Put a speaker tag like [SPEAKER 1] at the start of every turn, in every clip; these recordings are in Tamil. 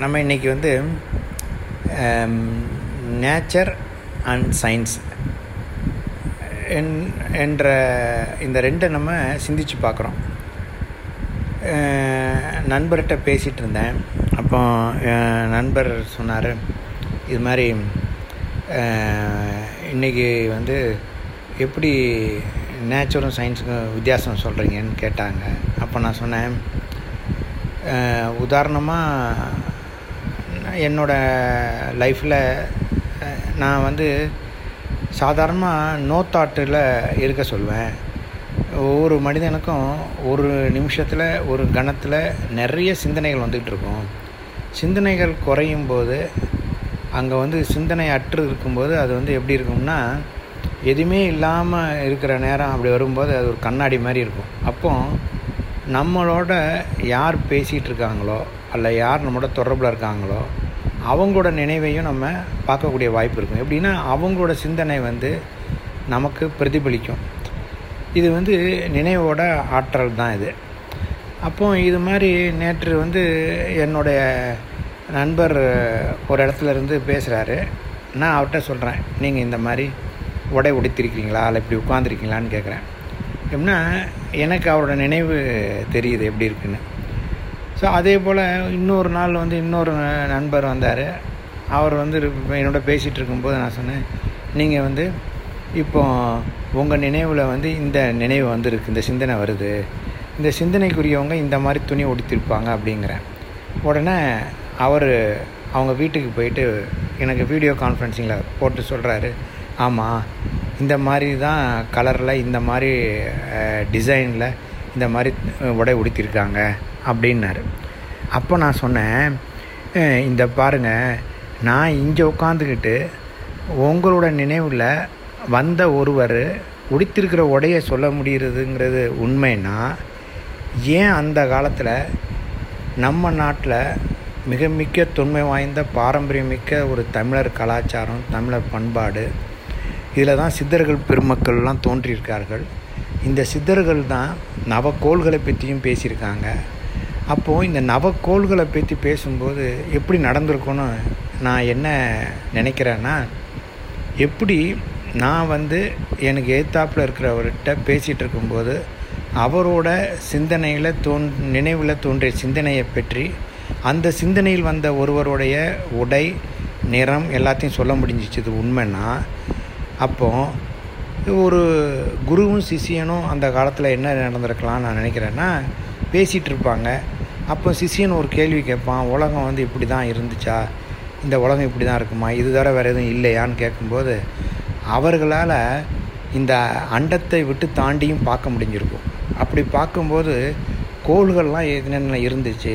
[SPEAKER 1] நம்ம இன்றைக்கி வந்து நேச்சர் அண்ட் சயின்ஸ் என்ற இந்த ரெண்டை நம்ம சிந்திச்சு பார்க்குறோம். நண்பர்கிட்ட பேசிகிட்டு இருந்தேன். அப்போ நண்பர் சொன்னார் இது மாதிரி இன்றைக்கி வந்து எப்படி நேச்சுரும் சயின்ஸுக்கும் வித்தியாசம் சொல்கிறீங்கன்னு கேட்டாங்க. அப்போ நான் சொன்னேன் உதாரணமாக என்னோடய லைஃப்பில் நான் வந்து சாதாரணமாக நோ தாட்டில் இருக்க சொல்வேன். ஒவ்வொரு மனிதனுக்கும் ஒரு நிமிஷத்தில் ஒரு கணத்தில் நிறைய சிந்தனைகள் வந்துக்கிட்டு இருக்கும். சிந்தனைகள் குறையும் போது அங்கே வந்து சிந்தனை அற்று இருக்கும்போது அது வந்து எப்படி இருக்கும்னா எதுவுமே இல்லாமல் இருக்கிற நேரம் அப்படி வரும்போது அது ஒரு கண்ணாடி மாதிரி இருக்கும். அப்போ நம்மளோட யார் பேசிகிட்டு இருக்காங்களோ அல்ல யார் நம்மளோட தொடர்பில் இருக்காங்களோ அவங்களோட நினைவையும் நம்ம பார்க்கக்கூடிய வாய்ப்பு இருக்கும். எப்படின்னா அவங்களோட சிந்தனை வந்து நமக்கு பிரதிபலிக்கும். இது வந்து நினைவோட ஆற்றல் தான் இது. அப்போ இது மாதிரி நேற்று வந்து என்னுடைய நண்பர் ஒரு இடத்துல இருந்து பேசுகிறாரு நான் அவர்கிட்ட சொல்கிறேன் நீங்கள் இந்த மாதிரி உடை உடைத்திருக்கீங்களா? இல்லை இப்படி உட்காந்துருக்கீங்களான்னு கேட்குறேன் எப்படின்னா எனக்கு அவரோட நினைவு தெரியுது எப்படி இருக்குன்னு. ஸோ அதே போல் இன்னொரு நாள் வந்து இன்னொரு நண்பர் வந்தார். அவர் வந்து என்னோட பேசிகிட்டு இருக்கும்போது நான் சொன்னேன் நீங்கள் வந்து இப்போ உங்கள் நினைவில் வந்து இந்த நினைவு வந்திருக்கு இந்த சிந்தனை வருது. இந்த சிந்தனைக்குரியவங்க இந்த மாதிரி துணி உடுத்திருப்பாங்க அப்படிங்கிறேன். உடனே அவர் அவங்க வீட்டுக்கு போயிட்டு எனக்கு வீடியோ கான்ஃபரன்சிங்கில் போட்டு சொல்கிறாரு ஆமாம் இந்த மாதிரி தான் கலரில் இந்த மாதிரி டிசைனில் இந்த மாதிரி உடை உடுத்திருக்காங்க. அப்படின்னாரு. அப்போ நான் சொன்னேன் இந்த பாருங்கள் நான் இங்கே உட்காந்துக்கிட்டு உங்களோட நினைவில் வந்த ஒருவர் உடுத்திருக்கிற உடையை சொல்ல முடிகிறதுங்கிறது உண்மைன்னா ஏன் அந்த காலத்தில் நம்ம நாட்டில் மிக மிக்க தொன்மை வாய்ந்த பாரம்பரியமிக்க ஒரு தமிழர் கலாச்சாரம் தமிழர் பண்பாடு இதில் தான் சித்தர்கள் பெருமக்கள்லாம் தோன்றியிருக்கார்கள். இந்த சித்தர்கள் தான் நவக்கோள்களை பற்றியும் பேசியிருக்காங்க. அப்போது இந்த நவக்கோள்களை பற்றி பேசும்போது எப்படி நடந்திருக்குன்னு நான் என்ன நினைக்கிறேன்னா எப்படி நான் வந்து எனக்கு ஏத்தாப்பில் இருக்கிறவர்கிட்ட பேசிகிட்டு இருக்கும்போது அவரோட சிந்தனையில் தோன் நினைவில் தோன்றிய சிந்தனையை பற்றி அந்த சிந்தனையில் வந்த ஒருவருடைய உடை நிறம் எல்லாத்தையும் சொல்ல முடிஞ்சிச்சு இது உண்மைன்னா அப்போது ஒரு குருவும் சிஷியனும் அந்த காலத்தில் என்ன நடந்திருக்கலாம் நான் நினைக்கிறேன்னா பேசிகிட்டு இருப்பாங்க. அப்போ சிஷியன் ஒரு கேள்வி கேட்பான் உலகம் வந்து இப்படி தான் இருந்துச்சா? இந்த உலகம் இப்படி தான் இருக்குமா? இது தவிர வேறு எதுவும் இல்லையான்னு கேட்கும்போது அவர்களால் இந்த அண்டத்தை விட்டு தாண்டியும் பார்க்க முடிஞ்சிருக்கும். அப்படி பார்க்கும்போது கோள்கள்லாம் என்னென்ன இருந்துச்சு?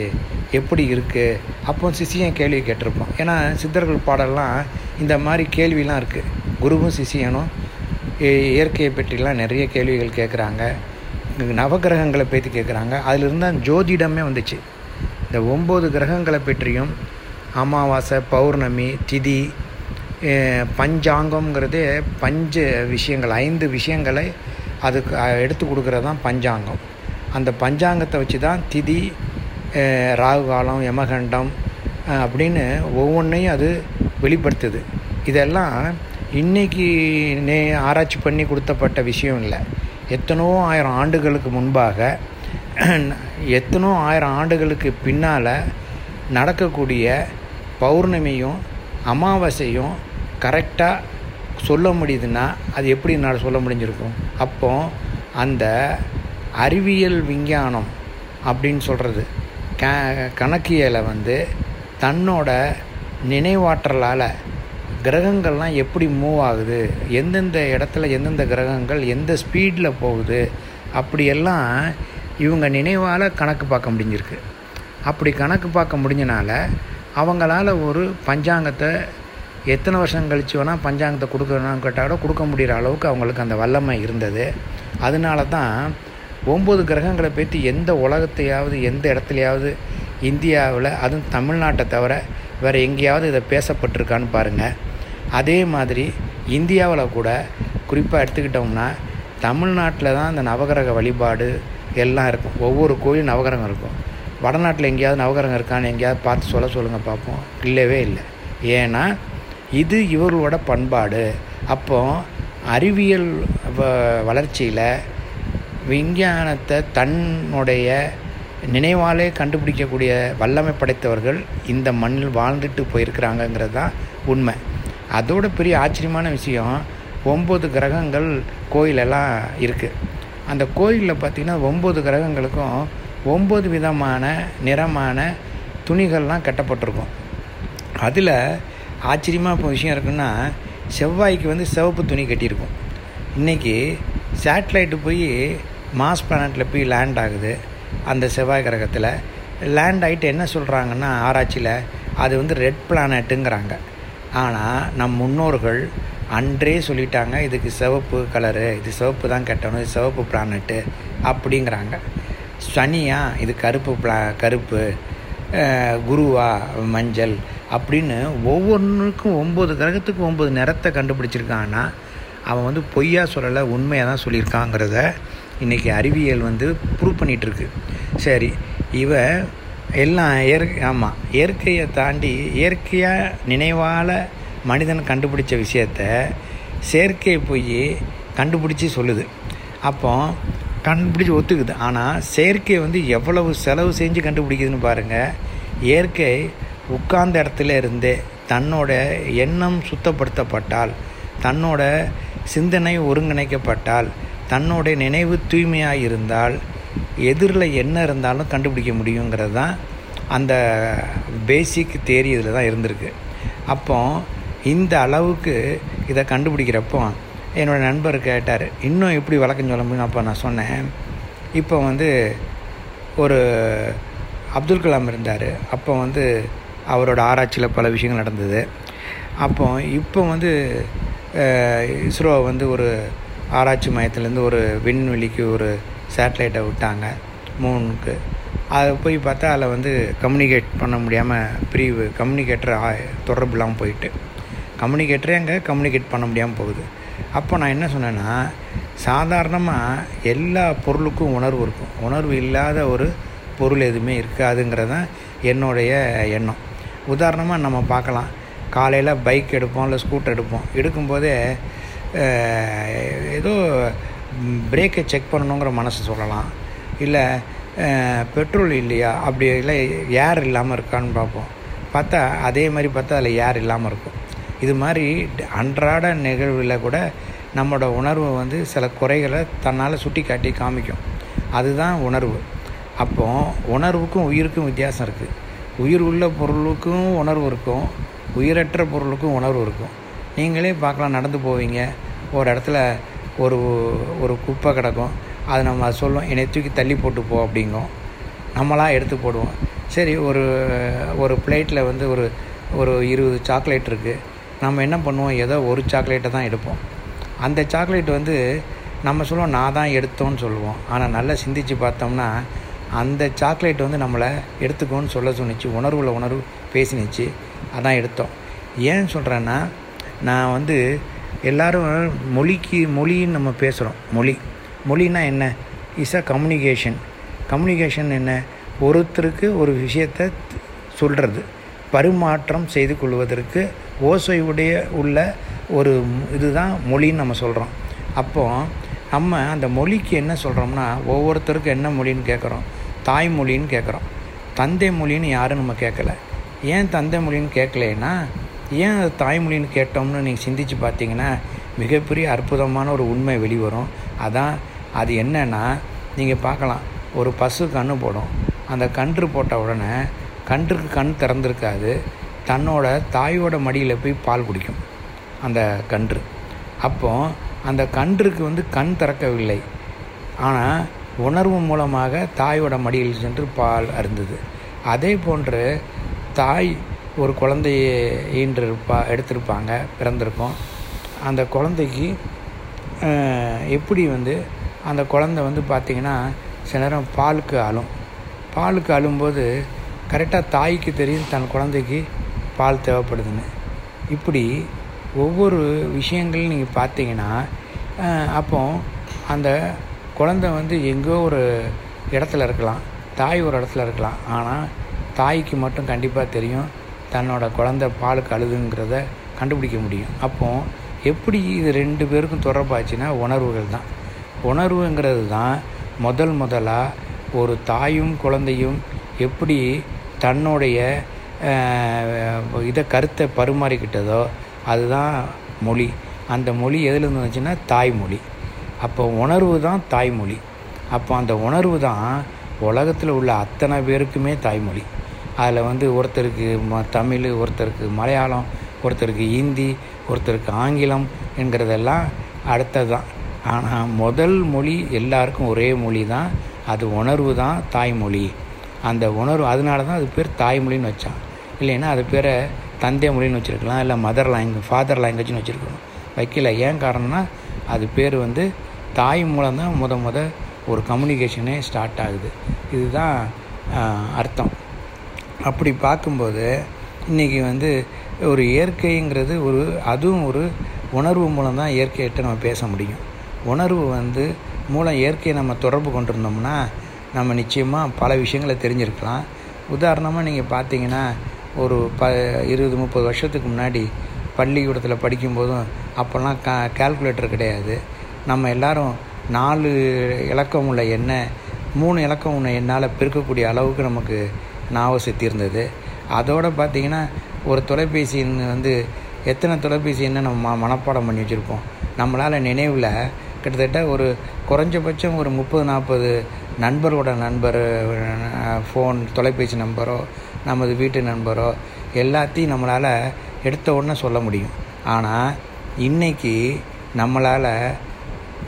[SPEAKER 1] எப்படி இருக்குது அப்போ சிஷியன் கேள்வி கேட்டிருப்போம் ஏன்னா சித்தர்கள் பாடலாம் இந்த மாதிரி கேள்விலாம் இருக்குது குருவும் சிஷியனும் இயற்கையை பற்றிலாம் நிறைய கேள்விகள் கேட்குறாங்க. நவகிரகங்களை பற்றி கேட்குறாங்க அதிலிருந்து தான் ஜோதிடமே வந்துச்சு. இந்த ஒம்பது கிரகங்களை பற்றியும் அமாவாசை பௌர்ணமி திதி பஞ்சாங்கம்ங்கிறதே பஞ்ச விஷயங்கள் ஐந்து விஷயங்களை அதுக்கு எடுத்து கொடுக்குறது தான் பஞ்சாங்கம். அந்த பஞ்சாங்கத்தை வச்சு தான் திதி ராகு காலம் யமகண்டம் அப்படின்னு ஒவ்வொன்றையும் அது வெளிப்படுத்துது. இதெல்லாம் இன்றைக்கி நே ஆராய்ச்சி பண்ணி கொடுத்தப்பட்ட விஷயம் இல்லை. எத்தனோ ஆயிரம் ஆண்டுகளுக்கு முன்பாக எத்தனோ ஆயிரம் ஆண்டுகளுக்கு பின்னால் நடக்கக்கூடிய பௌர்ணமியும் அமாவாசையும் கரெக்டாக சொல்ல முடியுதுன்னா அது எப்படி என்னால் சொல்ல முடிஞ்சிருக்கும்? அப்போ அந்த அறிவியல் விஞ்ஞானம் அப்படின்னு சொல்கிறது க கணக்கியலை வந்து தன்னோட நினைவாற்றலால் கிரகங்கள்லாம் எப்படி மூவ் ஆகுது? எந்தெந்த இடத்துல எந்தெந்த கிரகங்கள் எந்த ஸ்பீடில் போகுது? அப்படியெல்லாம் இவங்க நினைவால் கணக்கு பார்க்க முடிஞ்சிருக்கு. அப்படி கணக்கு பார்க்க முடிஞ்சனால அவங்களால ஒரு பஞ்சாங்கத்தை எத்தனை வருஷம் கழிச்சு வேணால் பஞ்சாங்கத்தை கொடுக்கணும்னு கேட்டால் கொடுக்க முடிகிற அளவுக்கு அவங்களுக்கு அந்த வல்லமை இருந்தது. அதனால தான் ஒம்பது கிரகங்களை பற்றி எந்த உலகத்தையாவது எந்த இடத்துலையாவது இந்தியாவில் அதுவும் தமிழ்நாட்டை தவிர வேறு எங்கேயாவது இதை பேசப்பட்டிருக்கான்னு பாருங்கள் அதே மாதிரி இந்தியாவில் கூட குறிப்பாக எடுத்துக்கிட்டோம்னா தமிழ்நாட்டில் தான் இந்த நவகிரக வழிபாடு எல்லாம் இருக்கும். ஒவ்வொரு கோயிலும் நவகிரகம் இருக்கும். வடநாட்டில் எங்கேயாவது நவகிரகம் இருக்கான்னு எங்கேயாவது பார்த்து சொல்ல சொல்லுங்கள் பார்ப்போம் இல்லவே இல்லை. ஏன்னா இது இவர்களோட பண்பாடு. அப்போ அறிவியல் வ- வளர்ச்சியில் விஞ்ஞானத்தை தன்னுடைய நினைவாலே கண்டுபிடிக்கக்கூடிய வல்லமை படைத்தவர்கள் இந்த மண்ணில் வாழ்ந்துட்டு போயிருக்கிறாங்கங்கிறது தான் உண்மை. அதோட பெரிய ஆச்சரியமான விஷயம் ஒம்பது கிரகங்கள் கோயிலெல்லாம் இருக்குது அந்த கோயிலில் பார்த்திங்கன்னா ஒம்பது கிரகங்களுக்கும் ஒம்பது விதமான நிறமான துணிகள்லாம் கட்டப்பட்டிருக்கும். அதில் ஆச்சரியமாக இப்போ விஷயம் இருக்குன்னா செவ்வாய்க்கு வந்து சிவப்பு துணி கட்டியிருக்கும். இன்றைக்கி சேட்டலைட்டு போய் மாஸ் பிளானட்டில் போய் லேண்ட் ஆகுது அந்த செவ்வாய் கிரகத்தில். லேண்ட் ஆகிட்டு என்ன சொல்கிறாங்கன்னா ஆராய்ச்சியில் அது வந்து ரெட் பிளானட்டுங்கிறாங்க. ஆனால் நம் முன்னோர்கள் அன்றே சொல்லிட்டாங்க இதுக்கு சிவப்பு கலரு இது சிவப்பு தான் கட்டணும் இது சிவப்பு பிளானட்டு அப்படிங்கிறாங்க. சனியா இது கருப்பு பிளா கருப்பு குருவா மஞ்சள் அப்படின்னு ஒவ்வொன்றுக்கும் ஒம்பது கிரகத்துக்கும் ஒம்பது நிறத்தை கண்டுபிடிச்சிருக்கான்னா அவன் வந்து பொய்யா சொல்லலை உண்மையாக தான் சொல்லியிருக்காங்கிறத இன்றைக்கி அறிவியல் வந்து ப்ரூவ் பண்ணிகிட்ருக்கு சரி இவன் எல்லாம் இயற்கை ஆமாம் இயற்கையை தாண்டி இயற்கையாக நினைவால் மனிதன் கண்டுபிடிச்ச விஷயத்த செயற்கை போய் கண்டுபிடிச்சி சொல்லுது. அப்போ கண்டுபிடிச்சி ஒத்துக்குது. ஆனால் செயற்கை வந்து எவ்வளவு செலவு செஞ்சு கண்டுபிடிக்குதுன்னு பாருங்கள் இயற்கை உட்கார்ந்த இடத்துல இருந்தே தன்னோட எண்ணம் சுத்தப்படுத்தப்பட்டால் தன்னோட சிந்தனை ஒருங்கிணைக்கப்பட்டால் தன்னோட நினைவு தூய்மையாக இருந்தால் எதிரில் என்ன இருந்தாலும் கண்டுபிடிக்க முடியுங்கிறது தான் அந்த பேசிக் தேரி இதில் தான் இருந்திருக்கு. அப்போ இந்த அளவுக்கு இதை கண்டுபிடிக்கிறப்போ என்னோடய நண்பர் கேட்டார் இன்னும் எப்படி வழக்கம் சொல்ல முடியும்? அப்போ நான் சொன்னேன் இப்போ வந்து ஒரு அப்துல் கலாம் இருந்தார். அப்போ வந்து அவரோட ஆராய்ச்சியில் பல விஷயங்கள் நடந்தது. அப்போ இப்போ வந்து இஸ்ரோ வந்து ஒரு ஆராய்ச்சி மையத்துலேருந்து ஒரு விண்வெளிக்கு ஒரு சேட்டலைட்டை விட்டாங்க மூணுக்கு அதை போய் பார்த்தா அதில் வந்து கம்யூனிகேட் பண்ண முடியாமல் பிரிவு கம்யூனிகேட்டர் தொடர்பு இல்லாமல் போயிட்டு. கம்யூனிகேட்டரே அங்கே கம்யூனிகேட் பண்ண முடியாமல் போகுது. அப்போ நான் என்ன சொன்னேன்னா சாதாரணமாக எல்லா பொருளுக்கும் உணர்வு இருக்கும். உணர்வு இல்லாத ஒரு பொருள் எதுவுமே இருக்காதுங்கிறது தான் என்னுடைய எண்ணம். உதாரணமாக நம்ம பார்க்கலாம். காலையில் பைக் எடுப்போம் இல்லை ஸ்கூட்டர் எடுப்போம். எடுக்கும்போதே ஏதோ பிரேக்கை செக் பண்ணணுங்கிற மனசு சொல்லலாம். இல்லை பெட்ரோல் இல்லையா? அப்படி இல்லை ஏர் இல்லாமல் இருக்கான்னு பார்ப்போம். பார்த்தா அதே மாதிரி பார்த்தா அதில் ஏர் இல்லாமல் இருக்கும். இது மாதிரி அன்றாட நிகழ்வில் கூட நம்மளோட உணர்வு வந்து சில குறைகளை தன்னால் சுட்டி காட்டி காமிக்கும். அதுதான் உணர்வு. அப்போ உணர்வுக்கும் உயிருக்கும் வித்தியாசம் இருக்குது உயிர் உள்ள பொருளுக்கும் உணர்வு இருக்கும். உயிரற்ற பொருளுக்கும் உணர்வு இருக்கும். நீங்களே பார்க்கலாம் நடந்து போவீங்க. ஒரு இடத்துல ஒரு ஒரு குப்பை கிடக்கும். அது நம்ம சொல்லுவோம் என்னை தூக்கி தள்ளி போட்டு போ அப்படிங்கும். நம்மளாக எடுத்து போடுவோம். சரி ஒரு ஒரு பிளேட்டில் வந்து ஒரு ஒரு இருபது சாக்லேட் இருக்குது நம்ம என்ன பண்ணுவோம்? ஏதோ ஒரு சாக்லேட்டை தான் எடுப்போம். அந்த சாக்லேட் வந்து நம்ம சொல்லுவோம் நான் தான் எடுத்தோன்னு சொல்லுவோம். ஆனால் நல்லா சிந்திச்சு பார்த்தோம்னா அந்த சாக்லேட் வந்து நம்மளை எடுத்துக்கோன்னு சொல்ல சொன்னிச்சு. உணர்வுல உணர்வு பேசினுச்சு. அதான் எடுத்தோம். ஏன் சொல்கிறேன்னா நான் வந்து எல்லாரும் மொழிக்கு மொழின்னு நம்ம பேசுகிறோம் மொழி. மொழினா என்ன? இஸ் அ கம்யூனிகேஷன் கம்யூனிகேஷன் என்ன? ஒருத்தருக்கு ஒரு விஷயத்தை சொல்கிறது பரிமாற்றம் செய்து கொள்வதற்கு ஓசையுடைய உள்ள ஒரு இதுதான் மொழின்னு நம்ம சொல்கிறோம் அப்போ நம்ம அந்த மொழிக்கு என்ன சொல்கிறோம்னா ஒவ்வொருத்தருக்கும் என்ன மொழின்னு கேட்குறோம் தாய்மொழின்னு கேட்குறோம் தந்தை மொழின்னு யாரும் நம்ம கேட்கல ஏன் தந்தை மொழின்னு கேட்கலேன்னா ஏன் அது தாய்மொழின்னு கேட்டோம்னு நீங்கள் சிந்திச்சு பார்த்தீங்கன்னா மிகப்பெரிய அற்புதமான ஒரு உண்மை வெளிவரும். அதான் அது என்னன்னா நீங்கள் பார்க்கலாம் ஒரு பசு கன்று போடும். அந்த கன்று போட்ட உடனே கன்றுக்கு கண் திறந்திருக்காது. தன்னோட தாயோட மடியில் போய் பால் குடிக்கும் அந்த கன்று. அப்போ அந்த கன்றுக்கு வந்து கண் திறக்கவில்லை. ஆனால் உணர்வு மூலமாக தாயோட மடியில் சென்று பால் அருந்தது. அதே போன்று தாய் ஒரு குழந்தைய ஈன்றிருப்பா எடுத்திருப்பாங்க பிறந்திருக்கும். அந்த குழந்தைக்கு எப்படி வந்து அந்த குழந்தை வந்து பார்த்திங்கன்னா சில நேரம் பாலுக்கு அழும். பாலுக்கு அழும்போது கரெக்டாக தாய்க்கு தெரியும் தன் குழந்தைக்கு பால் தேவைப்படுதுன்னு. இப்படி ஒவ்வொரு விஷயங்கள் நீங்கள் பார்த்தீங்கன்னா அப்போ அந்த குழந்தை வந்து எங்கோ ஒரு இடத்துல இருக்கலாம் தாய் ஒரு இடத்துல இருக்கலாம். ஆனால் தாய்க்கு மட்டும் கண்டிப்பாக தெரியும். தன்னோட குழந்த பாலுக்கு அழுதுங்கிறத கண்டுபிடிக்க முடியும். அப்போது எப்படி இது ரெண்டு பேருக்கும் தொடர்பாச்சுன்னா உணர்வுகள் தான். உணர்வுங்கிறது தான் முதல் முதலாக ஒரு தாயும் குழந்தையும் எப்படி தன்னுடைய இதை கருத்தை பரிமாறிக்கிட்டதோ அதுதான் மொழி. அந்த மொழி எதில் இருந்துச்சுன்னா தாய்மொழி. அப்போ உணர்வு தான் தாய்மொழி. அப்போ அந்த உணர்வு தான் உலகத்தில் உள்ள அத்தனை பேருக்குமே தாய்மொழி. அதில் வந்து ஒருத்தருக்கு ம தமிழ் ஒருத்தருக்கு மலையாளம் ஒருத்தருக்கு ஹிந்தி ஒருத்தருக்கு ஆங்கிலம் என்கிறதெல்லாம் அடுத்தது தான் ஆனால் முதல் மொழி எல்லாருக்கும் ஒரே மொழி தான் அது உணர்வு தான் தாய்மொழி. அந்த உணர்வு அதனால தான் அது பேர் தாய்மொழின்னு வச்சான். இல்லைன்னா அது பேரை தந்தை மொழின்னு வச்சுருக்கலாம் இல்லை மதர் லாங்குவேஜ் ஃபாதர் லாங்குவேஜ்னு வச்சுருக்கணும். வைக்கல ஏன் காரணம்னா அது பேர் வந்து தாய் மூலம் தான் முத முத ஒரு கம்யூனிகேஷனே ஸ்டார்ட் ஆகுது. இதுதான் அர்த்தம். அப்படி பார்க்கும்போது இன்றைக்கி வந்து ஒரு இயற்கைங்கிறது ஒரு அதுவும் ஒரு உணர்வு மூலம் தான் இயற்கையிட்ட நம்ம பேச முடியும். உணர்வு வந்து மூலம் இயற்கையை நம்ம தொடர்பு கொண்டிருந்தோம்னா நம்ம நிச்சயமாக பல விஷயங்களை தெரிஞ்சிருக்கலாம். உதாரணமாக நீங்கள் பார்த்தீங்கன்னா ஒரு ப இருபது முப்பது வருஷத்துக்கு முன்னாடி பள்ளிக்கூடத்தில் படிக்கும்போதும் அப்போல்லாம் கா கால்குலேட்டர் கிடையாது. நம்ம எல்லோரும் நாலு இலக்கம் உள்ள எண்ணெய் மூணு இலக்கம் உள்ள எண்ணால் பெருக்கக்கூடிய அளவுக்கு நமக்கு ஞாபகம் சக்தி இருந்தது அதோடு பார்த்திங்கன்னா ஒரு தொலைபேசி வந்து எத்தனை தொலைபேசி என்ன நம்ம மனப்பாடம் பண்ணி வச்சுருப்போம். நம்மளால் நினைவில் கிட்டத்தட்ட ஒரு குறைஞ்சபட்சம் ஒரு முப்பது நாற்பது நண்பரோட நண்பர் ஃபோன் தொலைபேசி நம்பரோ நமது வீட்டு நண்பரோ எல்லாத்தையும் நம்மளால் எடுத்த உடனே சொல்ல முடியும். ஆனால் இன்றைக்கி நம்மளால்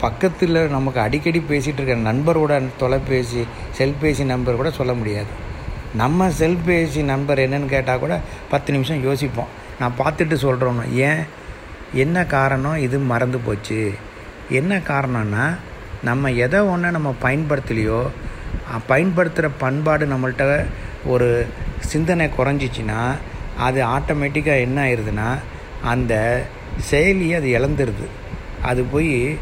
[SPEAKER 1] பக்கத்தில் நமக்கு அடிக்கடி பேசிகிட்டு இருக்க நண்பரோட தொலைபேசி செல்பேசி நம்பர் கூட சொல்ல முடியாது. நம்ம செல்பேசி நண்பர் என்னன்னு கேட்டால் கூட பத்து நிமிஷம் யோசிப்போம். நான் பார்த்துட்டு சொல்கிறோன்னு ஏன்? என்ன காரணம்? இது மறந்து போச்சு. என்ன காரணம்னா நம்ம எதை ஒன்று நம்ம பயன்படுத்தலையோ பயன்படுத்துகிற பண்பாடு நம்மள்கிட்ட ஒரு சிந்தனை குறைஞ்சிச்சின்னா அது ஆட்டோமேட்டிக்காக என்ன ஆயிடுதுன்னா அந்த செயலியை அது இழந்துருது. அது போய்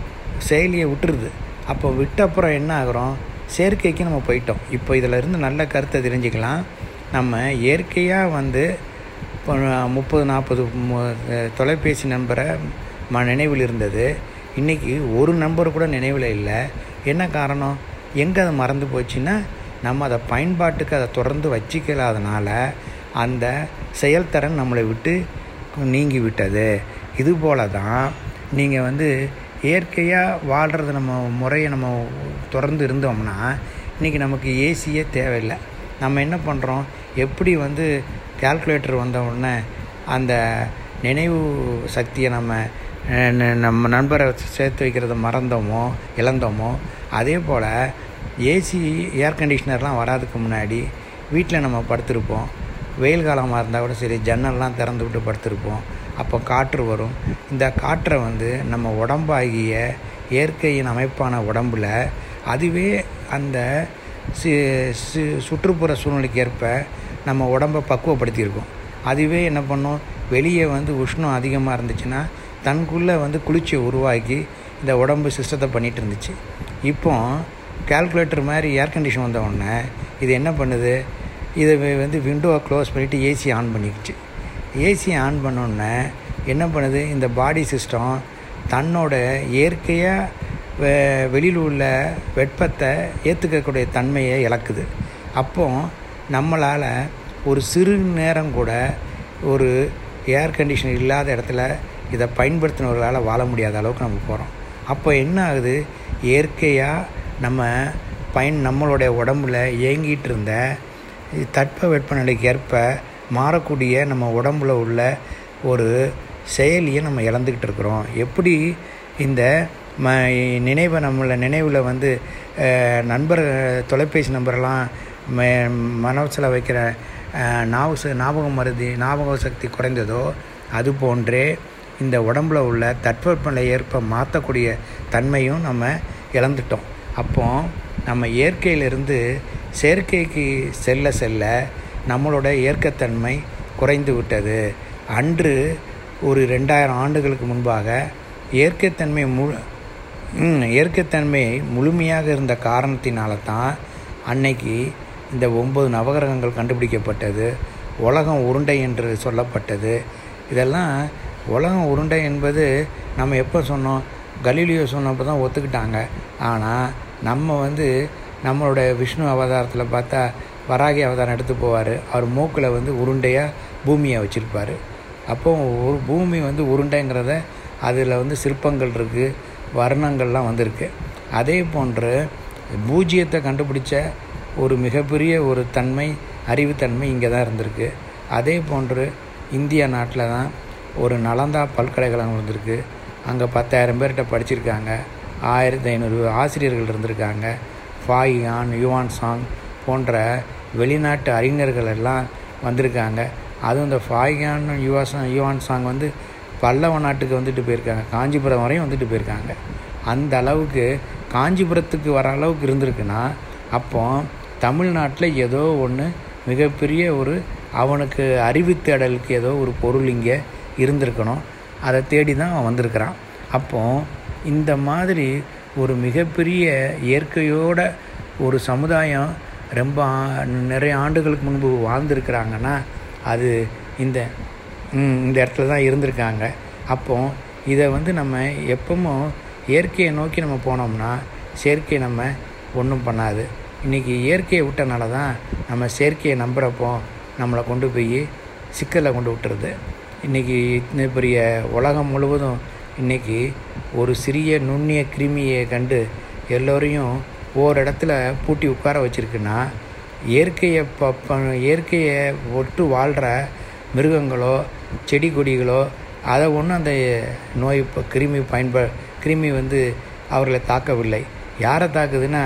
[SPEAKER 1] செயலியை விட்டுருது. அப்போ விட்டப்புறம் என்ன ஆகிறோம்? செயற்கைக்கு நம்ம போயிட்டோம். இப்போ இதில் இருந்து நல்ல கருத்தை தெரிஞ்சுக்கலாம். நம்ம இயற்கையாக வந்து இப்போ முப்பது நாற்பது தொலைபேசி நம்பரை ம நினைவில் இருந்தது. இன்றைக்கி ஒரு நம்பர் கூட நினைவில் இல்லை. என்ன காரணம்? எங்கே அது மறந்து போச்சுன்னா நம்ம அதை பயன்பாட்டுக்கு அதை தொடர்ந்து வச்சிக்கலாதனால அந்த செயல்திறன் நம்மளை விட்டு நீங்கி விட்டது. இதுபோல தான் நீங்கள் வந்து இயற்கையாக வாழ்கிறது நம்ம முறையை நம்ம தொடர்ந்து இருந்தோம்னா இன்றைக்கி நமக்கு ஏசியே தேவையில்லை. நம்ம என்ன பண்ணுறோம் எப்படி வந்து கால்குலேட்டர் வந்த உடனே அந்த நினைவு சக்தியை நம்ம நம்ம நண்பரை சேர்த்து வைக்கிறத மறந்தோமோ இழந்தோமோ அதே போல் ஏசி ஏர் கண்டிஷ்னர்லாம் வராதுக்கு முன்னாடி வீட்டில் நம்ம படுத்திருப்போம். வெயில் காலமாக இருந்தால் கூட சரி ஜன்னல்லாம் திறந்து விட்டு படுத்திருப்போம். அப்போ காற்று வரும். இந்த காற்றை வந்து நம்ம உடம்பாகிய இயற்கையின் அமைப்பான உடம்பில் அதுவே அந்த சுற்றுப்புற சூழ்நிலைக்கு ஏற்ப நம்ம உடம்பை பக்குவப்படுத்தியிருக்கோம். அதுவே என்ன பண்ணும்? வெளியே வந்து உஷ்ணம் அதிகமாக இருந்துச்சுன்னா தனக்குள்ளே வந்து குளிர்ச்சியை உருவாக்கி இந்த உடம்பு சிஸ்டத்தை பண்ணிகிட்டு இருந்துச்சு. இப்போ கால்குலேட்டர் மாதிரி ஏர் கண்டிஷன் வந்த உடனே இது என்ன பண்ணுது? இதை வந்து விண்டோவை க்ளோஸ் பண்ணிவிட்டு ஏசி ஆன் பண்ணிக்கிச்சு. ஏசி ஆன் பண்ணோடனே என்ன பண்ணுது? இந்த பாடி சிஸ்டம் தன்னோட இயற்கையாக வெ வெளியில் உள்ள வெப்பத்தை ஏற்றுக்கக்கூடிய தன்மையை இழக்குது. அப்போ நம்மளால் ஒரு சிறு நேரம் கூட ஒரு ஏர் கண்டிஷன் இல்லாத இடத்துல இதை பயன்படுத்தினவர்களால் வாழ முடியாத அளவுக்கு நம்ம போகிறோம் அப்போ என்ன ஆகுது? இயற்கையாக நம்ம பயன் நம்மளுடைய உடம்புல இயங்கிட்டு இருந்த தட்ப வெப்பநிலைக்கு ஏற்ப மாறக்கூடிய நம்ம உடம்பில் உள்ள ஒரு செயலியை நம்ம இழந்துக்கிட்டு இருக்கிறோம். எப்படி இந்த ம நினைவை நம்மளை நினைவில் வந்து நண்பர் தொலைபேசி நம்பரெல்லாம் ம மனசில் வைக்கிற ஞாபக ஞாபகம் மருதி ஞாபக சக்தி குறைந்ததோ அது போன்றே இந்த உடம்புல உள்ள தட்பவெப்பநிலை ஏற்ப மாற்றக்கூடிய தன்மையும் நம்ம இழந்துட்டோம். அப்போ நம்ம இயற்கையிலிருந்து செயற்கைக்கு செல்ல செல்ல நம்மளோட இயற்கைத்தன்மை குறைந்து விட்டது. அன்று ஒரு ரெண்டாயிரம் ஆண்டுகளுக்கு முன்பாக இயற்கைத்தன்மை முழு இயற்கைத்தன்மை முழுமையாக இருந்த காரணத்தினால தான் அன்னைக்கு இந்த ஒம்பது நவகிரகங்கள் கண்டுபிடிக்கப்பட்டது. உலகம் உருண்டை என்று சொல்லப்பட்டது. இதெல்லாம் உலகம் உருண்டை என்பது நம்ம எப்போ சொன்னோம்? கலீலியோ சொன்னப்போ தான் ஒத்துக்கிட்டாங்க. ஆனால் நம்ம வந்து நம்மளோட விஷ்ணு அவதாரத்தில் பார்த்தா வராகி அவதாரம் எடுத்து போவார். அவர் மூக்கில் வந்து உருண்டையாக பூமியை வச்சுருப்பார். அப்போ ஒரு பூமி வந்து உருண்டைங்கிறத அதில் வந்து சிற்பங்கள் இருக்குது வர்ணங்கள்லாம் வந்திருக்கு. அதே போன்று பூஜ்ஜியத்தை கண்டுபிடிச்ச ஒரு மிகப்பெரிய ஒரு தன்மை அறிவுத்தன்மை இங்கே தான் இருந்திருக்கு. அதே போன்று இந்திய நாட்டில் தான் ஒரு நலந்தா பல்கலைக்கழகம் இருந்திருக்கு. அங்கே பத்தாயிரம் பேர்கிட்ட படிச்சிருக்காங்க. ஆயிரத்தி ஐநூறு ஆசிரியர்கள் இருந்திருக்காங்க. ஃபாயியான் யுவான் சாங் போன்ற வெளிநாட்டு அறிஞர்கள் எல்லாம் வந்திருக்காங்க. அதுவும் இந்த ஃபாயியான் யுவாசன் யுவான் சாங் வந்து பல்லவ நாட்டுக்கு வந்துட்டு போயிருக்காங்க. காஞ்சிபுரம் வரையும் வந்துட்டு போயிருக்காங்க. அந்த அளவுக்கு காஞ்சிபுரத்துக்கு வர அளவுக்கு இருந்திருக்குன்னா அப்போ தமிழ்நாட்டில் ஏதோ ஒன்று மிகப்பெரிய ஒரு அவனுக்கு அறிவு தேடலுக்கு ஏதோ ஒரு பொருள் இங்கே இருந்திருக்கணும். அதை தேடி தான் அவன் வந்திருக்கிறான். அப்போ இந்த மாதிரி ஒரு மிகப்பெரிய இயற்கையோட ஒரு சமுதாயம் ரொம்ப நிறைய ஆண்டுகளுக்கு முன்பு வாழ்ந்துருக்கிறாங்கன்னா அது இந்த இந்த இடத்துல தான் இருந்திருக்காங்க. அப்போ இதை வந்து நம்ம எப்பவும் இயற்கையை நோக்கி நம்ம போனோம்னா செயற்கை நம்ம ஒன்றும் பண்ணாது. இன்றைக்கி இயற்கையை விட்டனால தான் நம்ம செயற்கையை நம்புகிறப்போ நம்மளை கொண்டு போய் சிக்கலில் கொண்டு விட்டுறது இன்றைக்கி இந்த பெரிய உலகம் முழுவதும் இன்றைக்கி ஒரு சிறிய நுண்ணிய கிருமியை கண்டு எல்லோரையும் ஓர் இடத்துல பூட்டி உட்கார வச்சுருக்குன்னா இயற்கையை ப இயற்கையை ஒட்டு வாழ்கிற மிருகங்களோ செடி கொடிகளோ அதை ஒன்றும் அந்த நோய் கிருமி பயன்ப கிருமி வந்து அவர்களை தாக்கவில்லை. யாரை தாக்குதுன்னா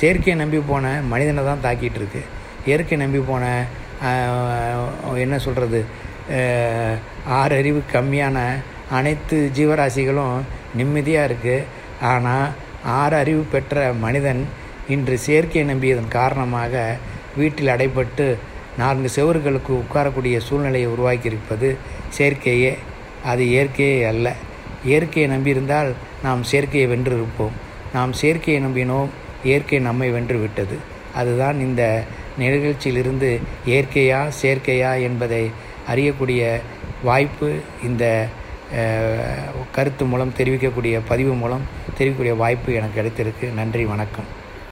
[SPEAKER 1] செயற்கையை நம்பி போன மனிதனை தான் தாக்கிட்டு இருக்கு இயற்கை நம்பி போன என்ன சொல்கிறது ஆறு அறிவு கம்மியான அனைத்து ஜீவராசிகளும் நிம்மதியாக இருக்குது ஆனால் ஆறு அறிவு பெற்ற மனிதன் இன்று செயற்கையை நம்பியதன் காரணமாக வீட்டில் அடைபட்டு நான்கு செவர்களுக்கு உட்காரக்கூடிய சூழ்நிலையை உருவாக்கியிருப்பது செயற்கையே. அது இயற்கையே அல்ல. இயற்கையை நம்பியிருந்தால் நாம் செயற்கையை வென்றிருப்போம். நாம் செயற்கையை நம்பினோம் இயற்கை நம்மை வென்று விட்டது அதுதான் இந்த நிகழ்ச்சியிலிருந்து இயற்கையா செயற்கையா என்பதை அறியக்கூடிய வாய்ப்பு இந்த கருத்து மூலம் தெரிவிக்கக்கூடிய பதிவு மூலம் தெரிவிக்கக்கூடிய வாய்ப்பு எனக்கு கிடைத்திருக்கு. நன்றி வணக்கம்.